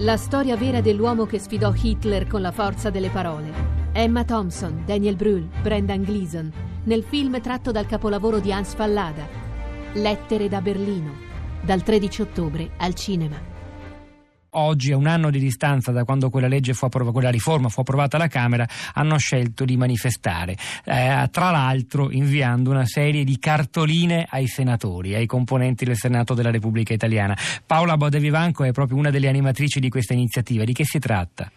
La storia vera dell'uomo che sfidò Hitler con la forza delle parole. Emma Thompson, Daniel Brühl, Brendan Gleeson, nel film tratto dal capolavoro di Hans Fallada. Lettere da Berlino, dal 13 ottobre al cinema oggi, a un anno di distanza da quando quella, legge fu approvata, quella riforma fu approvata alla Camera, hanno scelto di manifestare, eh, tra l'altro inviando una serie di cartoline ai senatori, ai componenti del Senato della Repubblica Italiana. Paola Bodevivanco è proprio una delle animatrici di questa iniziativa. Di che si tratta?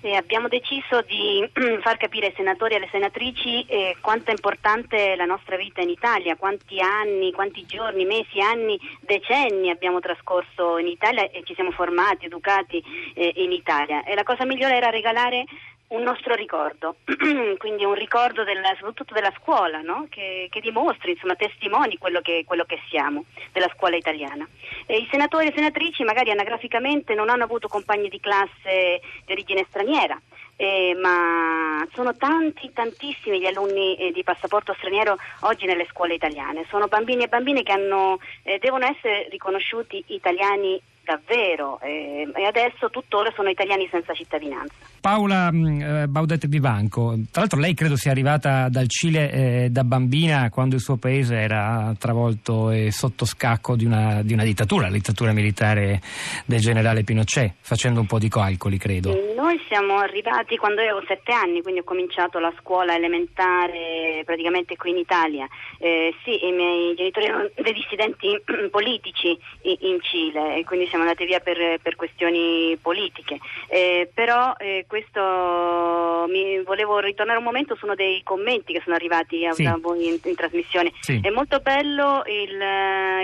E abbiamo deciso di far capire ai senatori e alle senatrici eh, quanto è importante la nostra vita in Italia, quanti anni, quanti giorni, mesi, anni, decenni abbiamo trascorso in Italia e ci siamo formati, educati eh, in Italia. E la cosa migliore era regalare un nostro ricordo, quindi un ricordo della, soprattutto della scuola, no? che, che, dimostri, insomma, testimoni quello che, quello che siamo, della scuola italiana. E I senatori e senatrici magari anagraficamente non hanno avuto compagni di classe di origine straniera, eh, ma sono tanti, tantissimi gli alunni eh, di passaporto straniero oggi nelle scuole italiane. Sono bambini e bambine che hanno, eh, devono essere riconosciuti italiani davvero eh, e adesso tuttora sono italiani senza cittadinanza. Paola mm, eh, Baudet Vivanco, tra l'altro lei credo sia arrivata dal Cile eh, da bambina quando il suo paese era travolto e sotto scacco di una, di una, dittatura, la dittatura militare del generale Pinochet, facendo un po' di calcoli credo. Noi siamo arrivati quando avevo sette anni, quindi ho cominciato la scuola elementare praticamente qui in Italia. Eh, sì, i miei genitori erano dei dissidenti politici in Cile, quindi siamo andati via per, per questioni politiche, eh, però eh, questo mi volevo ritornare un momento su uno dei commenti che sono arrivati a, sì. voi in, in trasmissione. Sì. È molto bello il,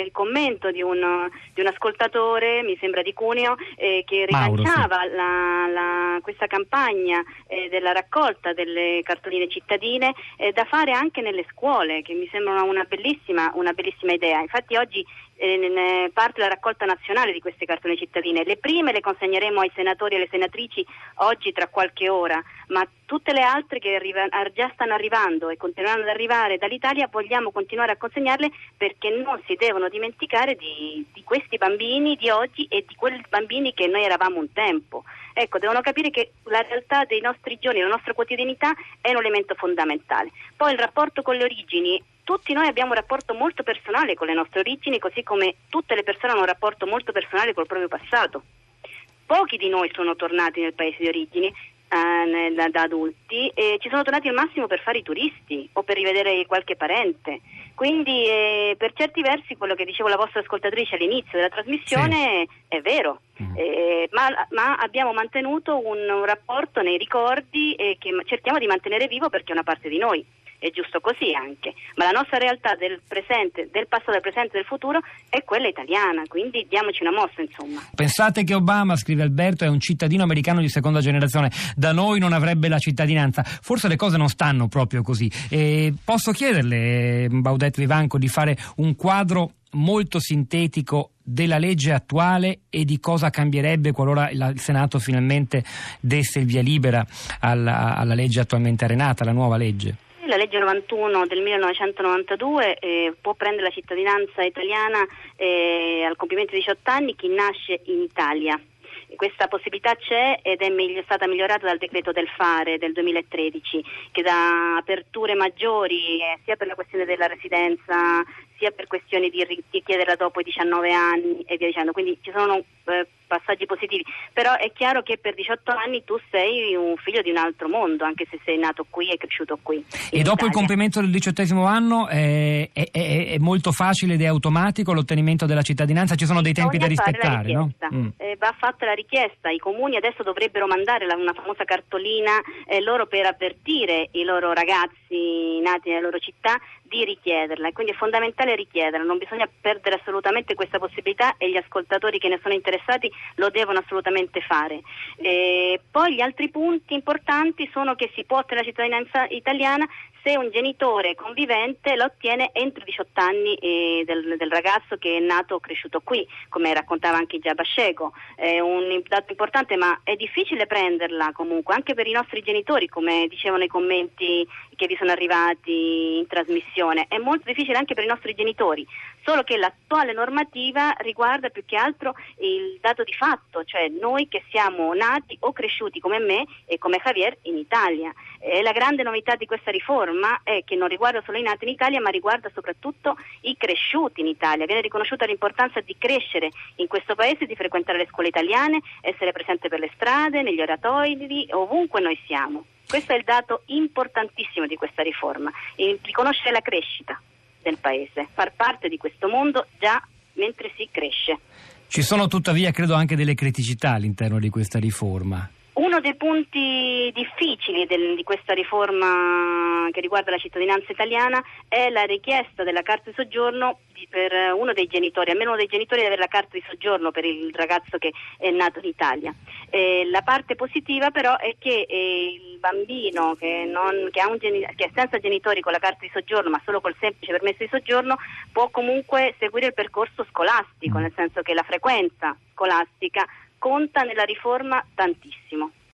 il commento di un, di un, ascoltatore, mi sembra di Cuneo, eh, che rilanciava sì. la, la, questa campagna eh, della raccolta delle cartoline cittadine eh, da fare anche nelle scuole, che mi sembra una, bellissima, una bellissima idea. Infatti oggi eh, parte la raccolta nazionale di queste cartone cittadine. Le prime le consegneremo ai senatori e alle senatrici oggi tra qualche ora, ma tutte le altre che arriva, già stanno arrivando e continueranno ad arrivare dall'Italia vogliamo continuare a consegnarle perché non si devono dimenticare di, di questi bambini di oggi e di quei bambini che noi eravamo un tempo. Ecco, devono capire che la realtà dei nostri giorni, la nostra quotidianità è un elemento fondamentale. Poi il rapporto con le origini tutti noi abbiamo un rapporto molto personale con le nostre origini, così come tutte le persone hanno un rapporto molto personale col proprio passato. Pochi di noi sono tornati nel paese di origine eh, da, da, adulti e ci sono tornati al massimo per fare i turisti o per rivedere qualche parente. Quindi eh, per certi versi quello che dicevo la vostra ascoltatrice all'inizio della trasmissione sì. è vero, mm. eh, ma, ma, abbiamo mantenuto un, un rapporto nei ricordi che cerchiamo di mantenere vivo perché è una parte di noi è giusto così anche, ma la nostra realtà del presente, del passato, del presente e del futuro è quella italiana, quindi diamoci una mossa insomma. Pensate che Obama, scrive Alberto, è un cittadino americano di seconda generazione, da noi non avrebbe la cittadinanza, forse le cose non stanno proprio così. E posso chiederle, Baudet Vivanco, di fare un quadro molto sintetico della legge attuale e di cosa cambierebbe qualora il Senato finalmente desse il via libera alla, alla legge attualmente arenata, la nuova legge? La legge 91 del 1992 eh, può prendere la cittadinanza italiana eh, al compimento di 18 anni chi nasce in Italia. Questa possibilità c'è ed è meglio, stata migliorata dal decreto del fare del 2013 che dà aperture maggiori eh, sia per la questione della residenza sia per questioni di richiederla dopo i 19 anni e via dicendo. Quindi ci sono eh, passaggi positivi, però è chiaro che per 18 anni tu sei un figlio di un altro mondo, anche se sei nato qui e cresciuto qui. E dopo Italia. il compimento del diciottesimo anno eh, è, è, è, molto facile ed è automatico l'ottenimento della cittadinanza? Ci sono dei tempi da rispettare, no? Mm. Eh, va fatta la richiesta, i comuni adesso dovrebbero mandare la, una famosa cartolina eh, loro per avvertire i loro ragazzi nati nelle loro città di richiederla e quindi è fondamentale richiederla, non bisogna perdere assolutamente questa possibilità e gli ascoltatori che ne sono interessati lo devono assolutamente fare. E poi gli altri punti importanti sono che si può ottenere la cittadinanza italiana se un genitore convivente lo ottiene entro i 18 anni eh, del, del, ragazzo che è nato o cresciuto qui, come raccontava anche Già Bascego. È un dato importante, ma è difficile prenderla comunque, anche per i nostri genitori, come dicevano i commenti che vi sono arrivati in trasmissione. È molto difficile anche per i nostri genitori. solo che l'attuale normativa riguarda più che altro il dato di fatto, cioè noi che siamo nati o cresciuti come me e come Javier in Italia. E la grande novità di questa riforma è che non riguarda solo i nati in Italia, ma riguarda soprattutto i cresciuti in Italia. Viene riconosciuta l'importanza di crescere in questo paese, di frequentare le scuole italiane, essere presente per le strade, negli oratori, ovunque noi siamo. Questo è il dato importantissimo di questa riforma, riconoscere la crescita del paese, far parte di questo mondo già mentre si cresce. Ci sono tuttavia, credo, anche delle criticità all'interno di questa riforma. Uno dei punti difficili del, di questa riforma che riguarda la cittadinanza italiana è la richiesta della carta di soggiorno di, per uno dei genitori, almeno uno dei genitori di avere la carta di soggiorno per il ragazzo che è nato in Italia. Eh, la parte positiva però è che eh, il bambino che, non, che, geni- che, è senza genitori con la carta di soggiorno ma solo col semplice permesso di soggiorno può comunque seguire il percorso scolastico, nel senso che la frequenza scolastica conta nella riforma tantissimo.